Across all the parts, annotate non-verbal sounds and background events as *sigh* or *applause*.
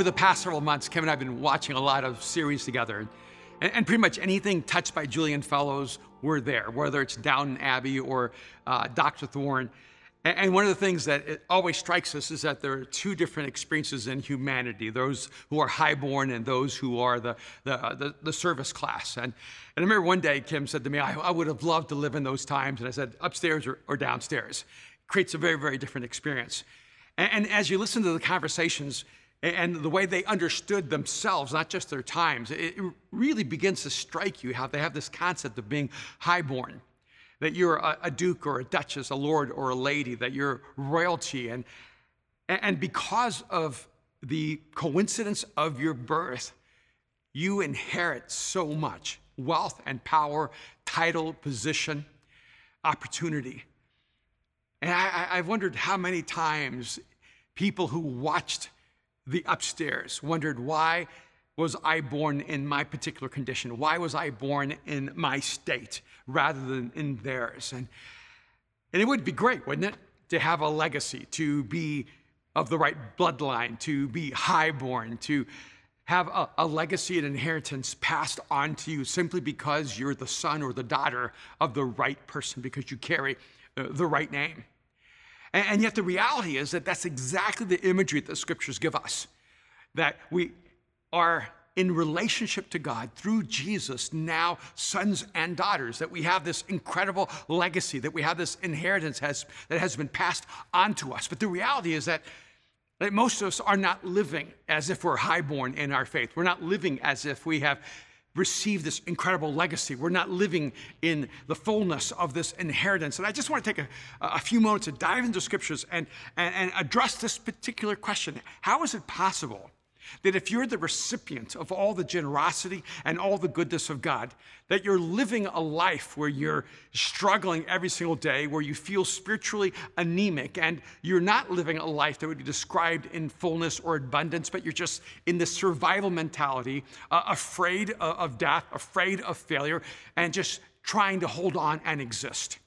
over the past several months, Kevin and I have been watching a lot of series together. And, and pretty much anything touched by Julian Fellowes, we're there, whether it's Downton Abbey or uh, Dr. Thorne. And, and one of the things that always strikes us is that there are two different experiences in humanity those who are highborn and those who are the, the, the, the service class. And, and I remember one day Kim said to me, I, I, would have loved to live in those times. And I said, upstairs or, or downstairs. It creates a very, very different experience. And, and as you listen to the conversations, and the way they understood themselves, not just their times, it really begins to strike you how they have this concept of being highborn, that you're a, a duke or a duchess, a lord or a lady, that you're royalty. And, and because of the coincidence of your birth, you inherit so much wealth and power, title, position, opportunity. And I, have wondered how many times people who watched the upstairs, wondered why was I born in my particular condition? Why was I born in my state rather than in theirs? And, and it would be great, wouldn't it, to have a legacy, to be of the right bloodline, to be highborn, to have a, a, legacy and inheritance passed on to you simply because you're the son or the daughter of the right person, because you carry uh, the right name. And, and yet, the reality is that that's exactly the imagery that the scriptures give us that we are in relationship to God through Jesus, now sons and daughters, that we have this incredible legacy, that we have this inheritance has, that has been passed on to us. But the reality is that, that most of us are not living as if we're highborn in our faith. We're not living as if we have receive this incredible legacy. We're not living in the fullness of this inheritance. And I just want to take a, a few moments to dive into scriptures and, and, and address this particular question How is it possible? That if you're the recipient of all the generosity and all the goodness of God, that you're living a life where you're struggling every single day, where you feel spiritually anemic, and you're not living a life that would be described in fullness or abundance, but you're just in this survival mentality, uh, afraid of death, afraid of failure, and just trying to hold on and exist.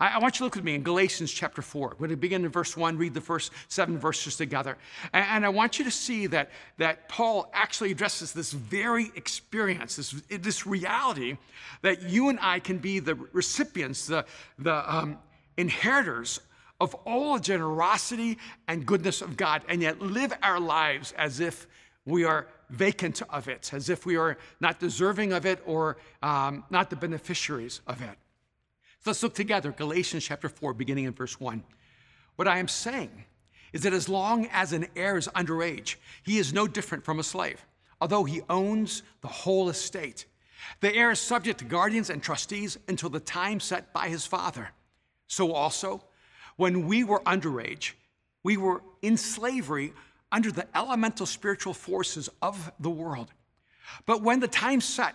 I, I, want you to look with me in Galatians chapter 4. We're going to begin in verse 1, read the first seven verses together. And, and I want you to see that, that Paul actually addresses this very experience, this, this reality that you and I can be the recipients, the, the um, inheritors of all the generosity and goodness of God, and yet live our lives as if we are vacant of it, as if we are not deserving of it or um, not the beneficiaries of it. Let's look together, Galatians chapter 4, beginning in verse 1. What I am saying is that as long as an heir is underage, he is no different from a slave, although he owns the whole estate. The heir is subject to guardians and trustees until the time set by his father. So also, when we were underage, we were in slavery under the elemental spiritual forces of the world. But when the time set,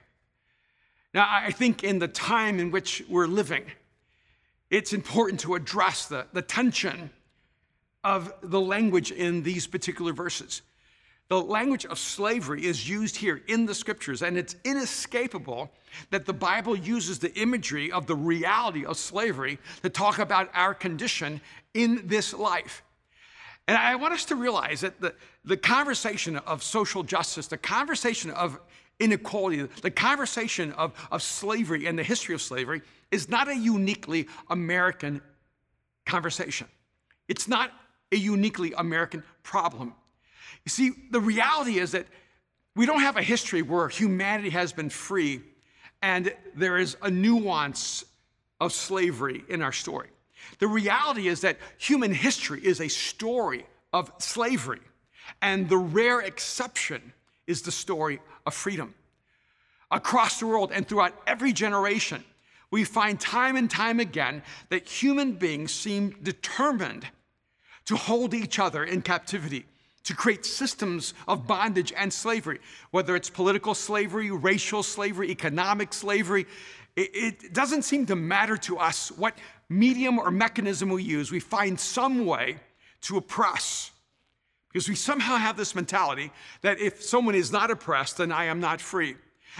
Now, I think in the time in which we're living, it's important to address the, the tension of the language in these particular verses. The language of slavery is used here in the scriptures, and it's inescapable that the Bible uses the imagery of the reality of slavery to talk about our condition in this life. And I want us to realize that the, the conversation of social justice, the conversation of inequality, the conversation of, of slavery and the history of slavery is not a uniquely American conversation. It's not a uniquely American problem. You see, the reality is that we don't have a history where humanity has been free and there is a nuance of slavery in our story. The reality is that human history is a story of slavery, and the rare exception is the story of freedom. Across the world and throughout every generation, we find time and time again that human beings seem determined to hold each other in captivity, to create systems of bondage and slavery, whether it's political slavery, racial slavery, economic slavery. It, doesn't seem to matter to us what medium or mechanism we use. We find some way to oppress because we somehow have this mentality that if someone is not oppressed, then I am not free.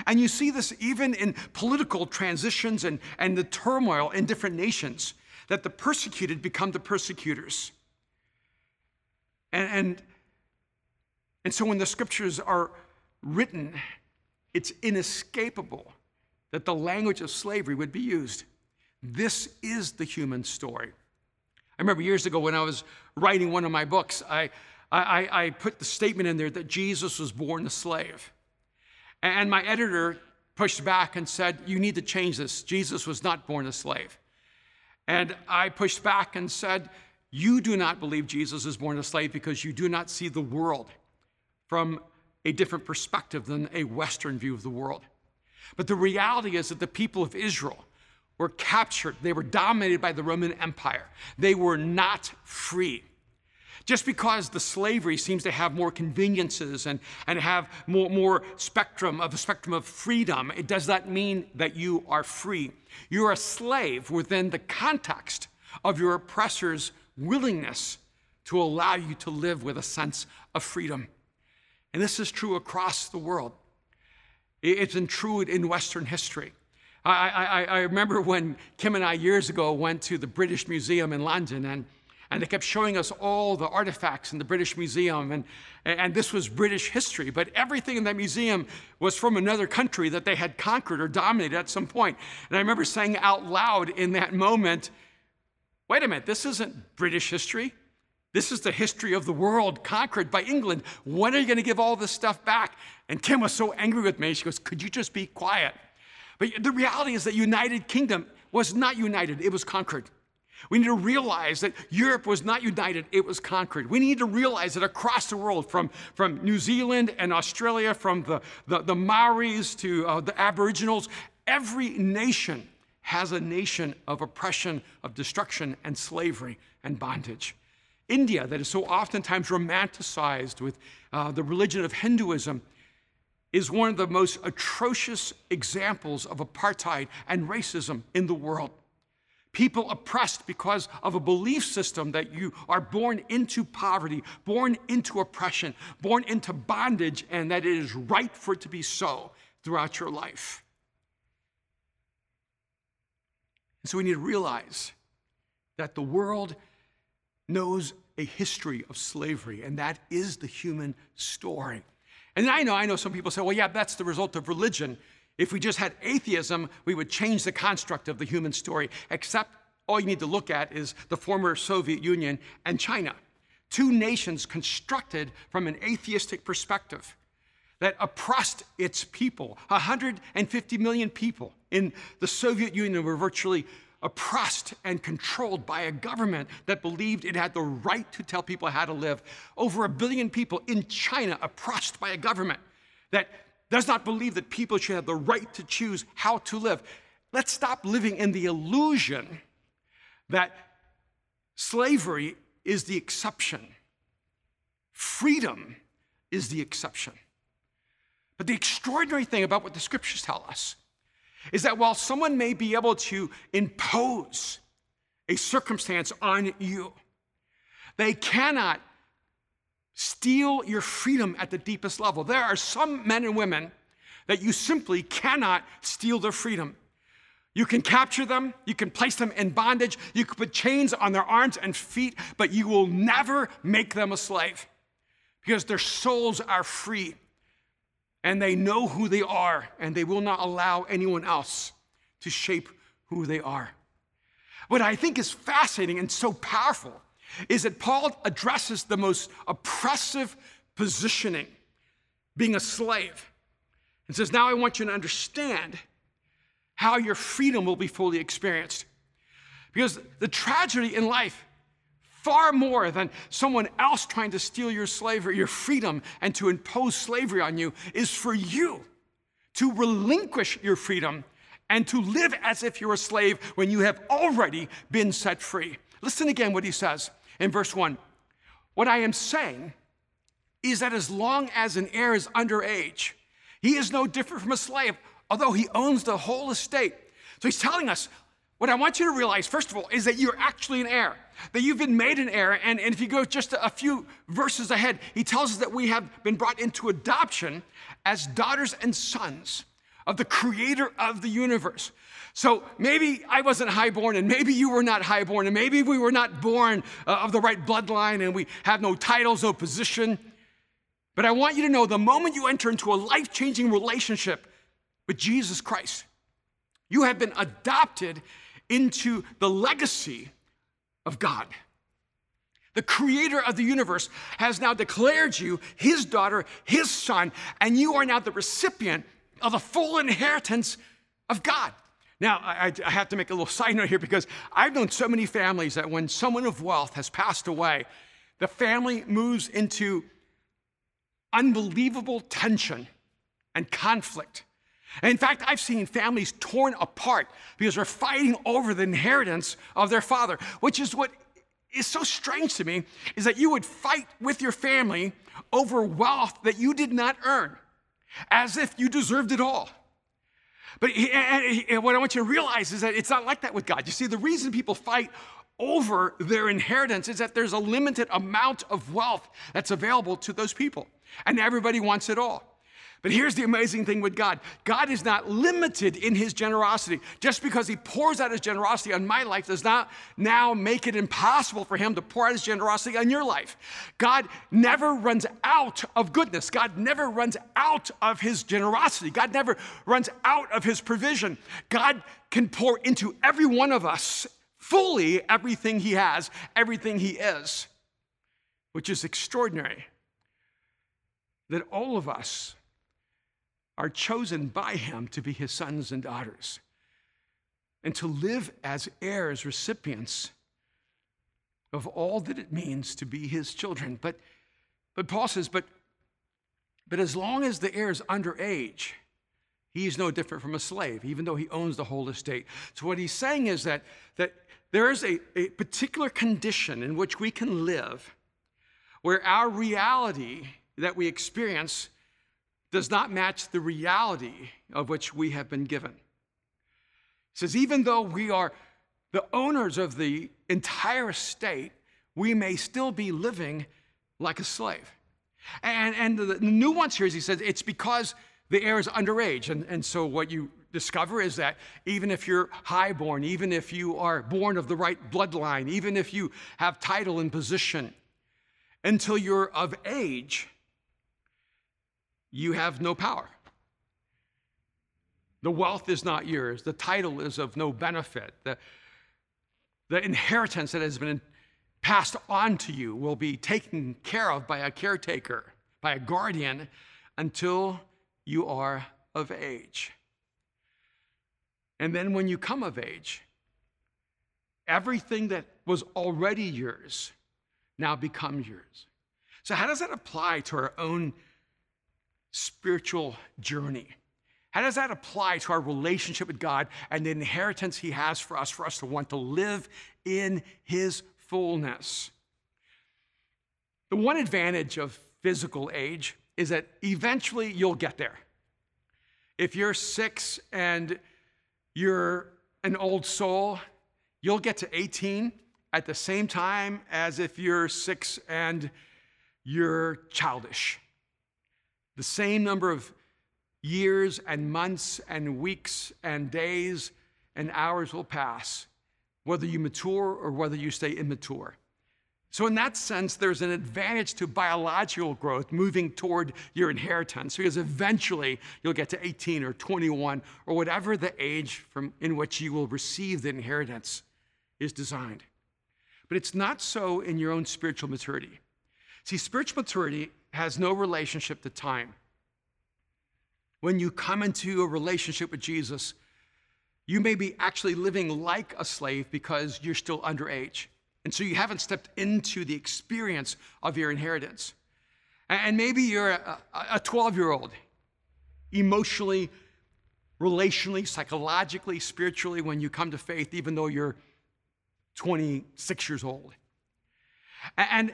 And you see this even in political transitions and, and the turmoil in different nations, that the persecuted become the persecutors. And, and, and so when the scriptures are written, it's inescapable that the language of slavery would be used. This is the human story. I remember years ago when I was writing one of my books, I, I, I put the statement in there that Jesus was born a slave. And my editor pushed back and said, You need to change this. Jesus was not born a slave. And I pushed back and said, You do not believe Jesus is born a slave because you do not see the world from a different perspective than a Western view of the world. But the reality is that the people of Israel were captured, they were dominated by the Roman Empire, they were not free. Just because the slavery seems to have more conveniences and, and have more, more spectrum of a spectrum of freedom, it does not mean that you are free. You're a slave within the context of your oppressor's willingness to allow you to live with a sense of freedom. And this is true across the world. It's true in Western history. I, I, I remember when Kim and I years ago went to the British Museum in London and and they kept showing us all the artifacts in the British Museum. And, and this was British history, but everything in that museum was from another country that they had conquered or dominated at some point. And I remember saying out loud in that moment, wait a minute, this isn't British history. This is the history of the world conquered by England. When are you going to give all this stuff back? And Kim was so angry with me. She goes, Could you just be quiet? But the reality is that United Kingdom was not united, it was conquered. We need to realize that Europe was not united, it was conquered. We need to realize that across the world, from, from New Zealand and Australia, from the, the, the Maoris to uh, the Aboriginals, every nation has a nation of oppression, of destruction, and slavery and bondage. India, that is so oftentimes romanticized with uh, the religion of Hinduism, is one of the most atrocious examples of apartheid and racism in the world. People oppressed because of a belief system that you are born into poverty, born into oppression, born into bondage, and that it is right for it to be so throughout your life. And so we need to realize that the world knows a history of slavery, and that is the human story. And I know, I know some people say, well, yeah, that's the result of religion. If we just had atheism, we would change the construct of the human story, except all you need to look at is the former Soviet Union and China, two nations constructed from an atheistic perspective that oppressed its people. 150 million people in the Soviet Union were virtually oppressed and controlled by a government that believed it had the right to tell people how to live. Over a billion people in China oppressed by a government that does not believe that people should have the right to choose how to live. Let's stop living in the illusion that slavery is the exception, freedom is the exception. But the extraordinary thing about what the scriptures tell us is that while someone may be able to impose a circumstance on you, they cannot steal your freedom at the deepest level. There are some men and women that you simply cannot steal their freedom. You can capture them, you can place them in bondage, you can put chains on their arms and feet, but you will never make them a slave because their souls are free and they know who they are and they will not allow anyone else to shape who they are. What I think is fascinating and so powerful is that Paul addresses the most oppressive positioning, being a slave, and says, Now I want you to understand how your freedom will be fully experienced. Because the tragedy in life, far more than someone else trying to steal your slavery, your freedom, and to impose slavery on you, is for you to relinquish your freedom and to live as if you're a slave when you have already been set free. Listen again what he says in verse 1. What I am saying is that as long as an heir is underage, he is no different from a slave, although he owns the whole estate. So he's telling us what I want you to realize, first of all, is that you're actually an heir, that you've been made an heir. And, and if you go just a few verses ahead, he tells us that we have been brought into adoption as daughters and sons of the creator of the universe. So maybe I wasn't highborn, and maybe you were not highborn, and maybe we were not born uh, of the right bloodline, and we have no titles, no position. But I want you to know the moment you enter into a life changing relationship with Jesus Christ, you have been adopted into the legacy of God. The creator of the universe has now declared you his daughter, his son, and you are now the recipient of the full inheritance of God. Now, I, I, have to make a little side note here because I've known so many families that when someone of wealth has passed away, the family moves into unbelievable tension and conflict. And in fact, I've seen families torn apart because they're fighting over the inheritance of their father, which is what is so strange to me is that you would fight with your family over wealth that you did not earn, as if you deserved it all. But what I want you to realize is that it's not like that with God. You see, the reason people fight over their inheritance is that there's a limited amount of wealth that's available to those people, and everybody wants it all. But here's the amazing thing with God God is not limited in his generosity. Just because he pours out his generosity on my life does not now make it impossible for him to pour out his generosity on your life. God never runs out of goodness, God never runs out of his generosity, God never runs out of his provision. God can pour into every one of us fully everything he has, everything he is, which is extraordinary. That all of us, are chosen by him to be his sons and daughters and to live as heirs, recipients of all that it means to be his children. But, but Paul says, but, but as long as the heir is underage, he's no different from a slave, even though he owns the whole estate. So what he's saying is that, that there is a, a particular condition in which we can live where our reality that we experience does not match the reality of which we have been given. He says, even though we are the owners of the entire estate, we may still be living like a slave. And, and the, nuance here is he says it's because the heir is underage. And, and so what you discover is that even if you're highborn, even if you are born of the right bloodline, even if you have title and position, until you're of age, you have no power. The wealth is not yours. The title is of no benefit. The, the inheritance that has been passed on to you will be taken care of by a caretaker, by a guardian, until you are of age. And then when you come of age, everything that was already yours now becomes yours. So, how does that apply to our own? Spiritual journey. How does that apply to our relationship with God and the inheritance He has for us, for us to want to live in His fullness? The one advantage of physical age is that eventually you'll get there. If you're six and you're an old soul, you'll get to 18 at the same time as if you're six and you're childish. The same number of years and months and weeks and days and hours will pass, whether you mature or whether you stay immature. So, in that sense, there's an advantage to biological growth moving toward your inheritance because eventually you'll get to 18 or 21 or whatever the age from, in which you will receive the inheritance is designed. But it's not so in your own spiritual maturity. See, spiritual maturity has no relationship to time. When you come into a relationship with Jesus, you may be actually living like a slave because you're still underage. And so you haven't stepped into the experience of your inheritance. And maybe you're a 12 year old, emotionally, relationally, psychologically, spiritually, when you come to faith, even though you're 26 years old. And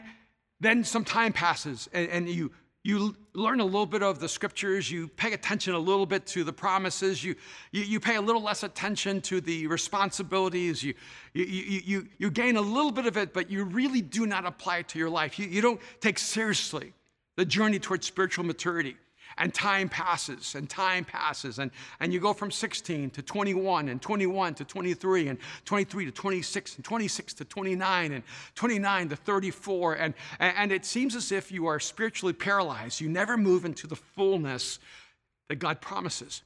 then some time passes and, and you you learn a little bit of the scriptures you pay attention a little bit to the promises you, you, you pay a little less attention to the responsibilities you, you, you, you, you gain a little bit of it but you really do not apply it to your life. You, you don't take seriously the journey towards spiritual maturity and time passes and time passes and, and you go from 16 to 21 and 21 to 23 and 23 to 26 and 26 to 29 and 29 to 34 and, and it seems as if you are spiritually paralyzed. You never move into the fullness that god promises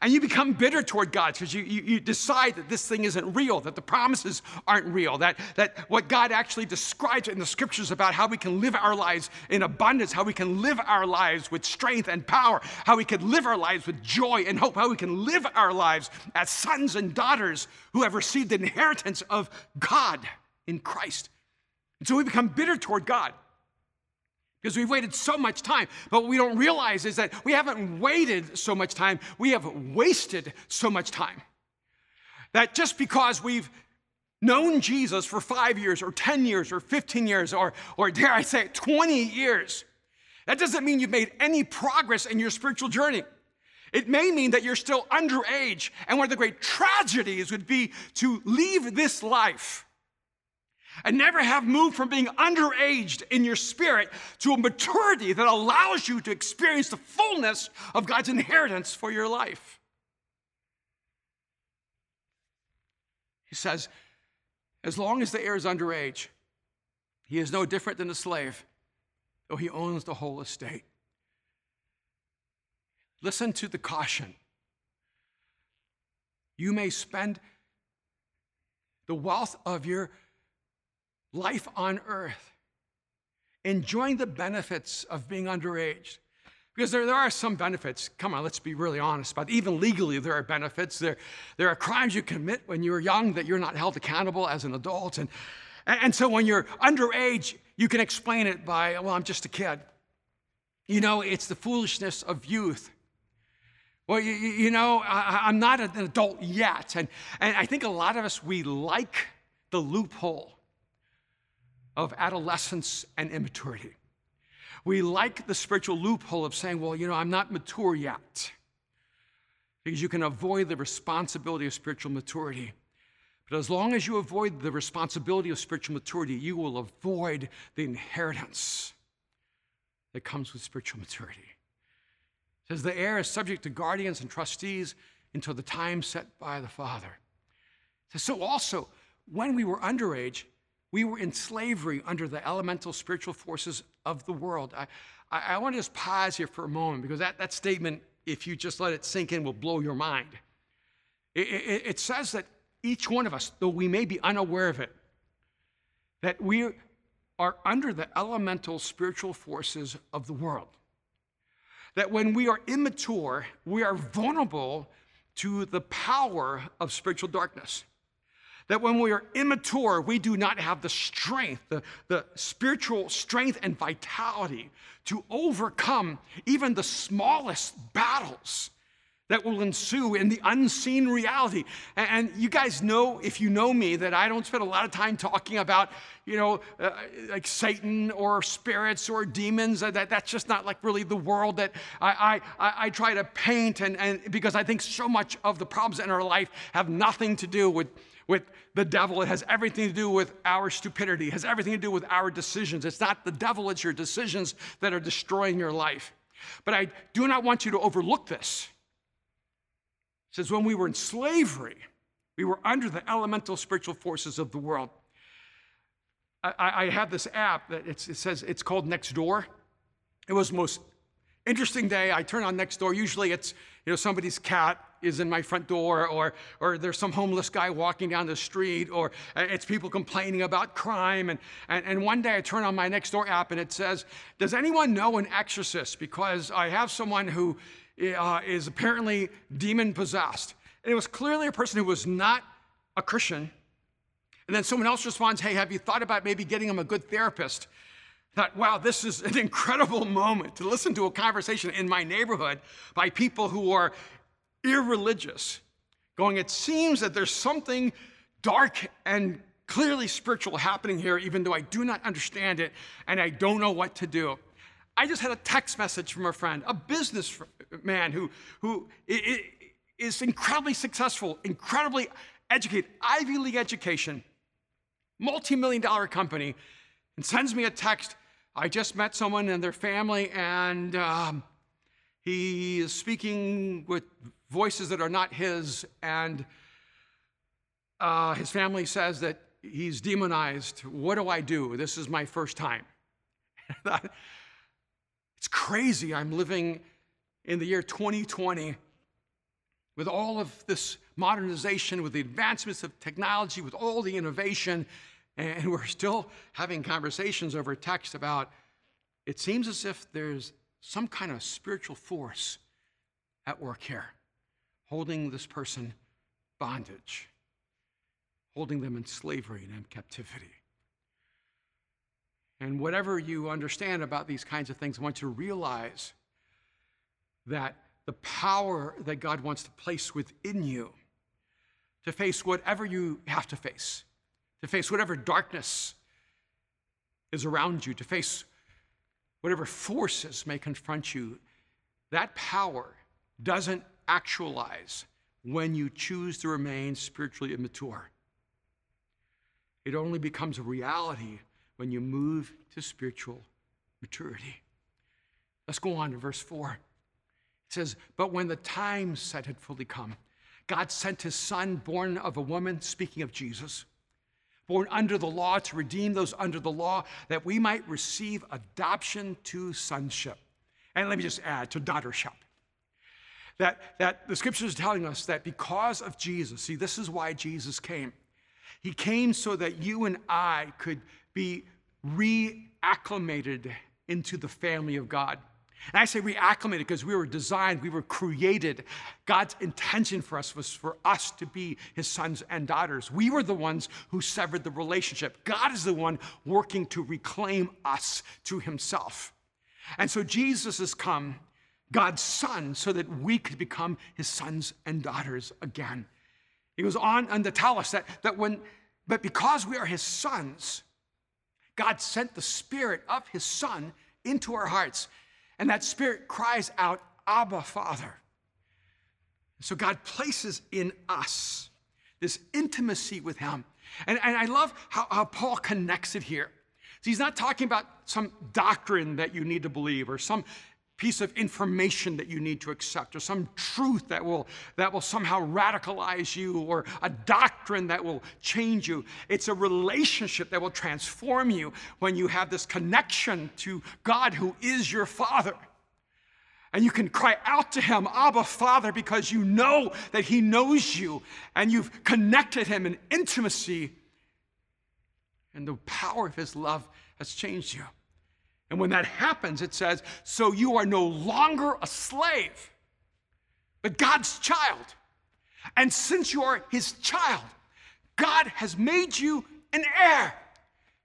and you become bitter toward God because you, you, you, decide that this thing isn't real, that the promises aren't real, that, that what God actually describes in the scriptures about how we can live our lives in abundance, how we can live our lives with strength and power, how we can live our lives with joy and hope, how we can live our lives as sons and daughters who have received the inheritance of God in Christ. And so we become bitter toward God because we've waited so much time. But what we don't realize is that we haven't waited so much time, we have wasted so much time. That just because we've known Jesus for five years or 10 years or 15 years or, or dare I say, 20 years, that doesn't mean you've made any progress in your spiritual journey. It may mean that you're still underage, and one of the great tragedies would be to leave this life and never have moved from being underaged in your spirit to a maturity that allows you to experience the fullness of God's inheritance for your life. He says, as long as the heir is underage, he is no different than a slave, though he owns the whole estate. Listen to the caution. You may spend the wealth of your life on earth, enjoying the benefits of being underage. Because there, there are some benefits. Come on, let's be really honest it. Even legally, there are benefits. There, there are crimes you commit when you're young that you're not held accountable as an adult. And, and so when you're underage, you can explain it by, well, I'm just a kid. You know, it's the foolishness of youth. Well, you, you know, I, am not an adult yet. And, and I think a lot of us, we like the loophole of adolescence and immaturity. We like the spiritual loophole of saying, well, you know, I'm not mature yet, because you can avoid the responsibility of spiritual maturity. But as long as you avoid the responsibility of spiritual maturity, you will avoid the inheritance that comes with spiritual maturity. It says the heir is subject to guardians and trustees until the time set by the father. Says So also, when we were underage, we were in slavery under the elemental spiritual forces of the world. I, I, I want to just pause here for a moment because that, that statement, if you just let it sink in, will blow your mind. It, it, it says that each one of us, though we may be unaware of it, that we are under the elemental spiritual forces of the world. That when we are immature, we are vulnerable to the power of spiritual darkness that when we are immature, we do not have the strength, the, the spiritual strength and vitality to overcome even the smallest battles that will ensue in the unseen reality. And, you guys know, if you know me, that I don't spend a lot of time talking about, you know, uh, like Satan or spirits or demons. That, that's just not like really the world that I, I, I try to paint. And, and because I think so much of the problems in our life have nothing to do with with the devil. It has everything to do with our stupidity, it has everything to do with our decisions. It's not the devil, it's your decisions that are destroying your life. But I do not want you to overlook this. It says, when we were in slavery, we were under the elemental spiritual forces of the world. I, I have this app that it says it's called Next Door. It was the most interesting day. I turn on Next Door. Usually it's you know somebody's cat is in my front door, or, or there's some homeless guy walking down the street, or uh, it's people complaining about crime. And, and, and one day I turn on my next door app and it says, Does anyone know an exorcist? Because I have someone who uh, is apparently demon possessed. And it was clearly a person who was not a Christian. And then someone else responds, Hey, have you thought about maybe getting him a good therapist? thought, wow, this is an *laughs* incredible moment to listen to a conversation in my neighborhood by people who are irreligious, going, it seems that there's something dark and clearly spiritual happening here, even though I do not understand it and I don't know what to do. I just had a text message from a friend, a businessman who, who is incredibly successful, incredibly educated, Ivy League education, multi million dollar company, and sends me a text. I just met someone and their family, and um, he is speaking with voices that are not his, and uh, his family says that he's demonized. What do I do? This is my first time. *laughs* it's crazy. I'm living in the year 2020 with all of this modernization, with the advancements of technology, with all the innovation, and *laughs* we're still having conversations over text about it seems as if there's some kind of spiritual force at work here, holding this person bondage, holding them in slavery and in captivity. And whatever you understand about these kinds of things, I want you to realize that the power that God wants to place within you to face whatever you have to face, to face whatever darkness is around you, to face whatever forces may confront you, that power doesn't actualize when you choose to remain spiritually immature. It only becomes a reality when you move to spiritual maturity. Let's go on to verse 4. It says, But when the time set had fully come, God sent his son, born of a woman, speaking of Jesus, born under the law to redeem those under the law, that we might receive adoption to sonship. And let me just add to daughtership. That, that the scripture is telling us that because of Jesus, see, this is why Jesus came. He came so that you and I could be reacclimated into the family of God. And I say reacclimated because we were designed, we were created. God's intention for us was for us to be his sons and daughters. We were the ones who severed the relationship. God is the one working to reclaim us to himself. And so Jesus has come, God's son, so that we could become his sons and daughters again. He goes on and to tell us that, that when, but because we are his sons, God sent the spirit of his son into our hearts. And that spirit cries out, Abba, Father. So God places in us this intimacy with Him. And, and I love how, how Paul connects it here. So he's not talking about some doctrine that you need to believe or some piece of information that you need to accept or some truth that will that will somehow radicalize you or a doctrine that will change you. It's a relationship that will transform you when you have this connection to God who is your father. And you can cry out to him abba father because you know that he knows you and you've connected him in intimacy and the power of his love has changed you and when that happens, it says, So you are no longer a slave, but God's child. And since you are his child, God has made you an heir.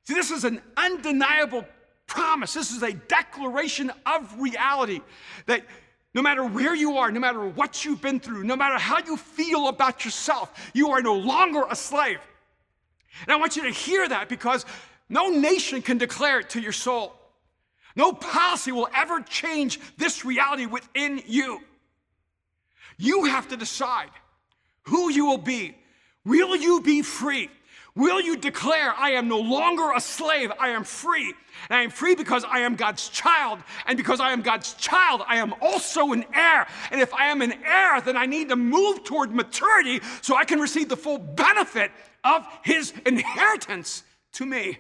See, this is an undeniable promise. This is a declaration of reality that no matter where you are, no matter what you've been through, no matter how you feel about yourself, you are no longer a slave. And I want you to hear that because no nation can declare it to your soul. No policy will ever change this reality within you. You have to decide who you will be. Will you be free? Will you declare, I am no longer a slave, I am free? And I am free because I am God's child. And because I am God's child, I am also an heir. And if I am an heir, then I need to move toward maturity so I can receive the full benefit of his inheritance to me.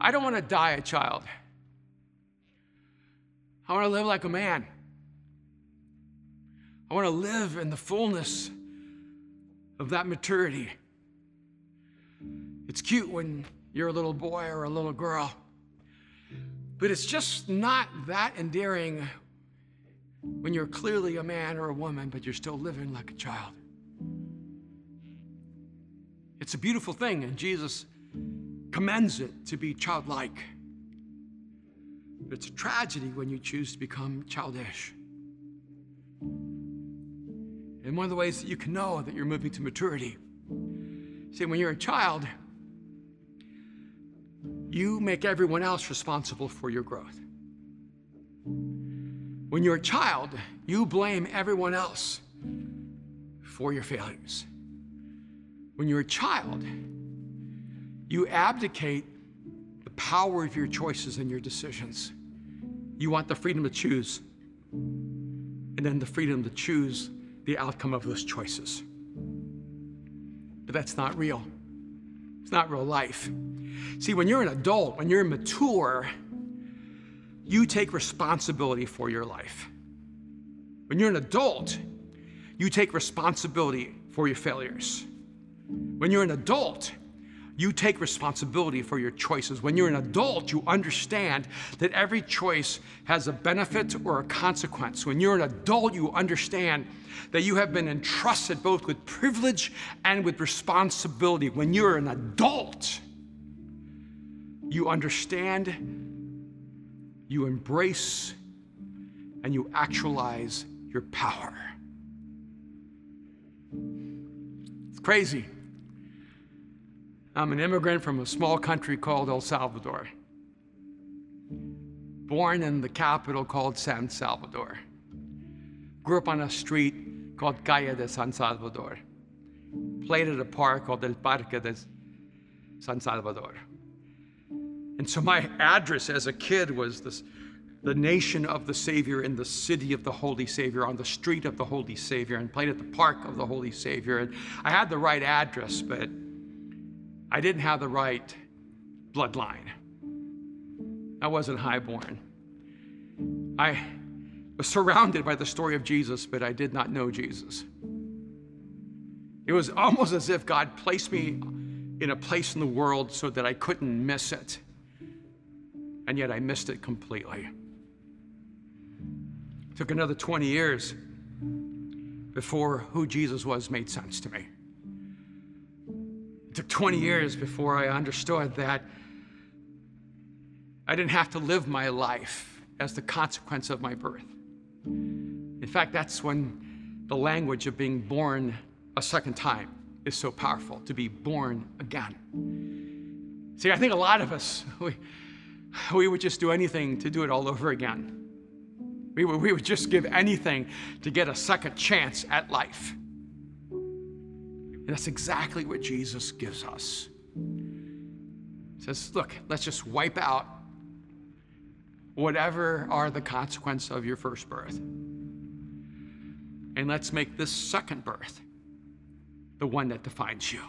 I don't want to die a child. I want to live like a man. I want to live in the fullness of that maturity. It's cute when you're a little boy or a little girl, but it's just not that endearing when you're clearly a man or a woman, but you're still living like a child. It's a beautiful thing, and Jesus commends it to be childlike. But it's a tragedy when you choose to become childish. And one of the ways that you can know that you're moving to maturity, see, when you're a child, you make everyone else responsible for your growth. When you're a child, you blame everyone else for your failures. When you're a child, you abdicate the power of your choices and your decisions. You want the freedom to choose, and then the freedom to choose the outcome of those choices. But that's not real. It's not real life. See, when you're an adult, when you're mature, you take responsibility for your life. When you're an adult, you take responsibility for your failures. When you're an adult, you take responsibility for your choices. When you're an adult, you understand that every choice has a benefit or a consequence. When you're an adult, you understand that you have been entrusted both with privilege and with responsibility. When you're an adult, you understand, you embrace, and you actualize your power. It's crazy. I'm an immigrant from a small country called El Salvador, born in the capital called San Salvador. Grew up on a street called Calle de San Salvador. Played at a park called El Parque de San Salvador. And so my address as a kid was this, the nation of the Savior in the city of the Holy Savior, on the street of the Holy Savior, and played at the park of the Holy Savior. And I had the right address, but I didn't have the right bloodline. I wasn't highborn. I was surrounded by the story of Jesus, but I did not know Jesus. It was almost as if God placed me in a place in the world so that I couldn't miss it. And yet I missed it completely. It took another 20 years before who Jesus was made sense to me took 20 years before I understood that I didn't have to live my life as the consequence of my birth. In fact, that's when the language of being born a second time is so powerful to be born again. See, I think a lot of us, we, we would just do anything to do it all over again. We would, we would just give anything to get a second chance at life. And that's exactly what Jesus gives us. He says, look, let's just wipe out whatever are the consequences of your first birth. And let's make this second birth the one that defines you.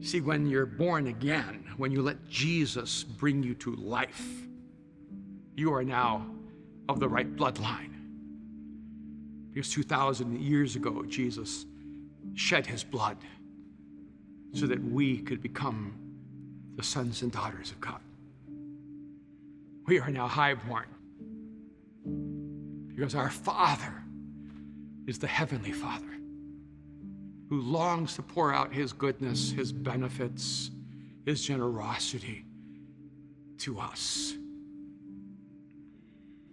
See, when you're born again, when you let Jesus bring you to life, you are now of the right bloodline. Because 2,000 years ago, Jesus shed his blood so that we could become the sons and daughters of God. We are now highborn because our Father is the Heavenly Father who longs to pour out His goodness, His benefits, His generosity to us. *laughs*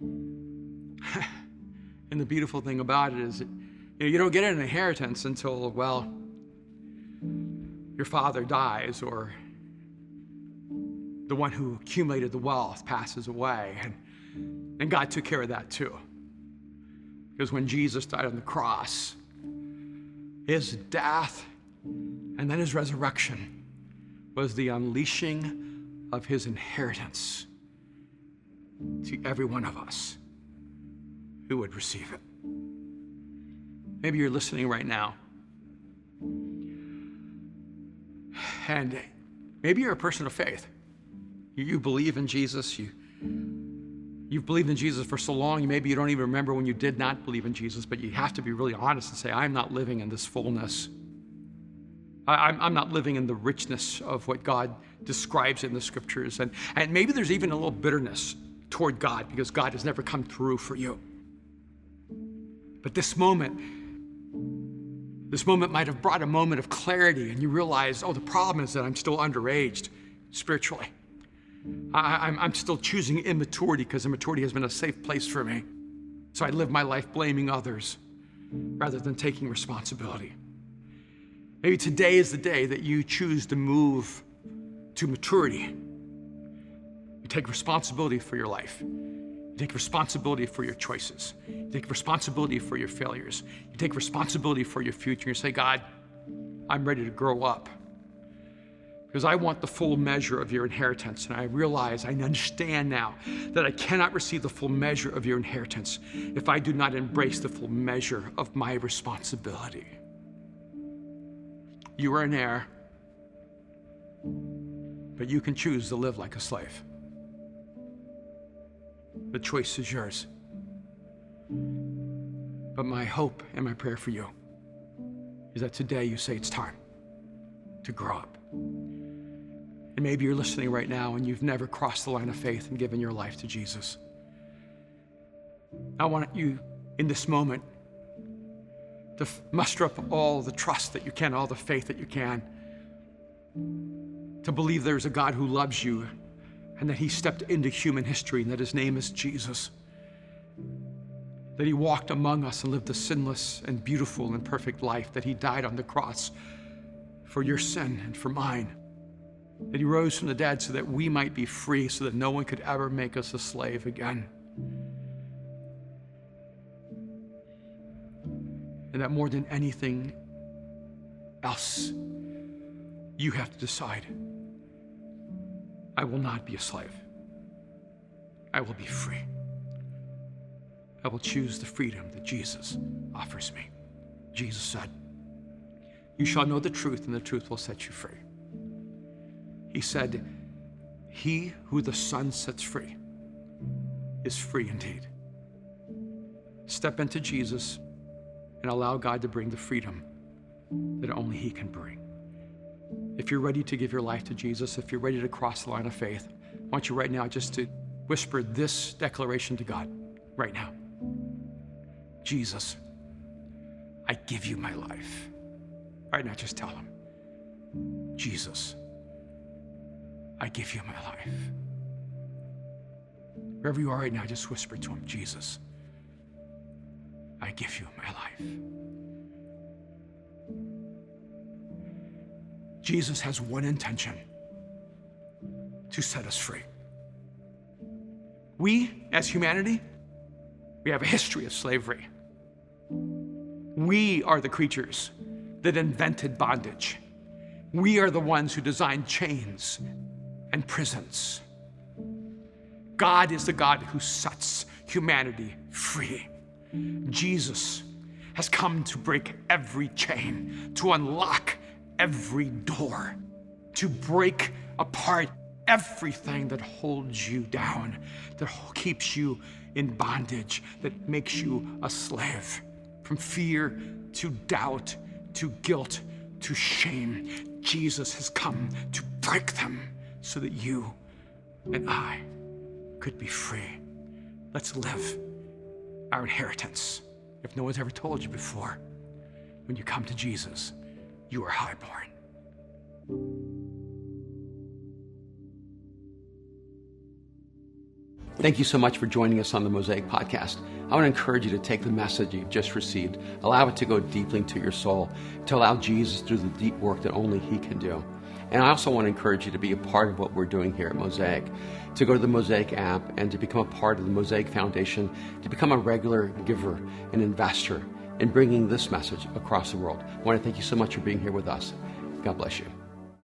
and the beautiful thing about it is that you, know, you don't get an inheritance until, well, your father dies or the one who accumulated the wealth passes away. And, and God took care of that too. Because when Jesus died on the cross, his death and then his resurrection was the unleashing of his inheritance to every one of us who would receive it. Maybe you're listening right now. And maybe you're a person of faith. You, believe in Jesus. You, you've believed in Jesus for so long, maybe you don't even remember when you did not believe in Jesus, but you have to be really honest and say, I'm not living in this fullness. I, am I'm not living in the richness of what God describes in the scriptures. And, and maybe there's even a little bitterness toward God because God has never come through for you. But this moment, this moment might have brought a moment of clarity, and you realize, oh, the problem is that I'm still underaged spiritually. I, am still choosing immaturity because immaturity has been a safe place for me. So I live my life blaming others. rather than taking responsibility. Maybe today is the day that you choose to move to maturity. You take responsibility for your life. Take responsibility for your choices. You take responsibility for your failures. You take responsibility for your future. And you say, God, I'm ready to grow up because I want the full measure of your inheritance. And I realize, I understand now that I cannot receive the full measure of your inheritance if I do not embrace the full measure of my responsibility. You are an heir, but you can choose to live like a slave. The choice is yours. But my hope and my prayer for you is that today you say it's time to grow up. And maybe you're listening right now and you've never crossed the line of faith and given your life to Jesus. I want you in this moment to muster up all the trust that you can, all the faith that you can, to believe there's a God who loves you and that he stepped into human history and that his name is Jesus. That he walked among us and lived a sinless and beautiful and perfect life, that he died on the cross for your sin and for mine that he rose from the dead so that we might be free, so that no one could ever make us a slave again. And that more than anything else, you have to decide I will not be a slave, I will be free. I will choose the freedom that Jesus offers me. Jesus said, You shall know the truth, and the truth will set you free. He said, He who the Son sets free is free indeed. Step into Jesus and allow God to bring the freedom that only He can bring. If you're ready to give your life to Jesus, if you're ready to cross the line of faith, I want you right now just to whisper this declaration to God right now Jesus, I give you my life. Right now, just tell Him, Jesus, I give you my life. Wherever you are right now, just whisper to him, Jesus, I give you my life. Jesus has one intention to set us free. We, as humanity, we have a history of slavery. We are the creatures that invented bondage. We are the ones who designed chains and prisons. God is the God who sets humanity free. Jesus has come to break every chain, to unlock every door, to break apart everything that holds you down, that keeps you in bondage, that makes you a slave. From fear to doubt to guilt to shame, Jesus has come to break them so that you and I could be free. Let's live our inheritance. If no one's ever told you before, when you come to Jesus, you are highborn. Thank you so much for joining us on the Mosaic Podcast. I want to encourage you to take the message you've just received, allow it to go deeply into your soul, to allow Jesus to do the deep work that only He can do. And I also want to encourage you to be a part of what we're doing here at Mosaic, to go to the Mosaic app and to become a part of the Mosaic Foundation, to become a regular giver and investor in bringing this message across the world. I want to thank you so much for being here with us. God bless you.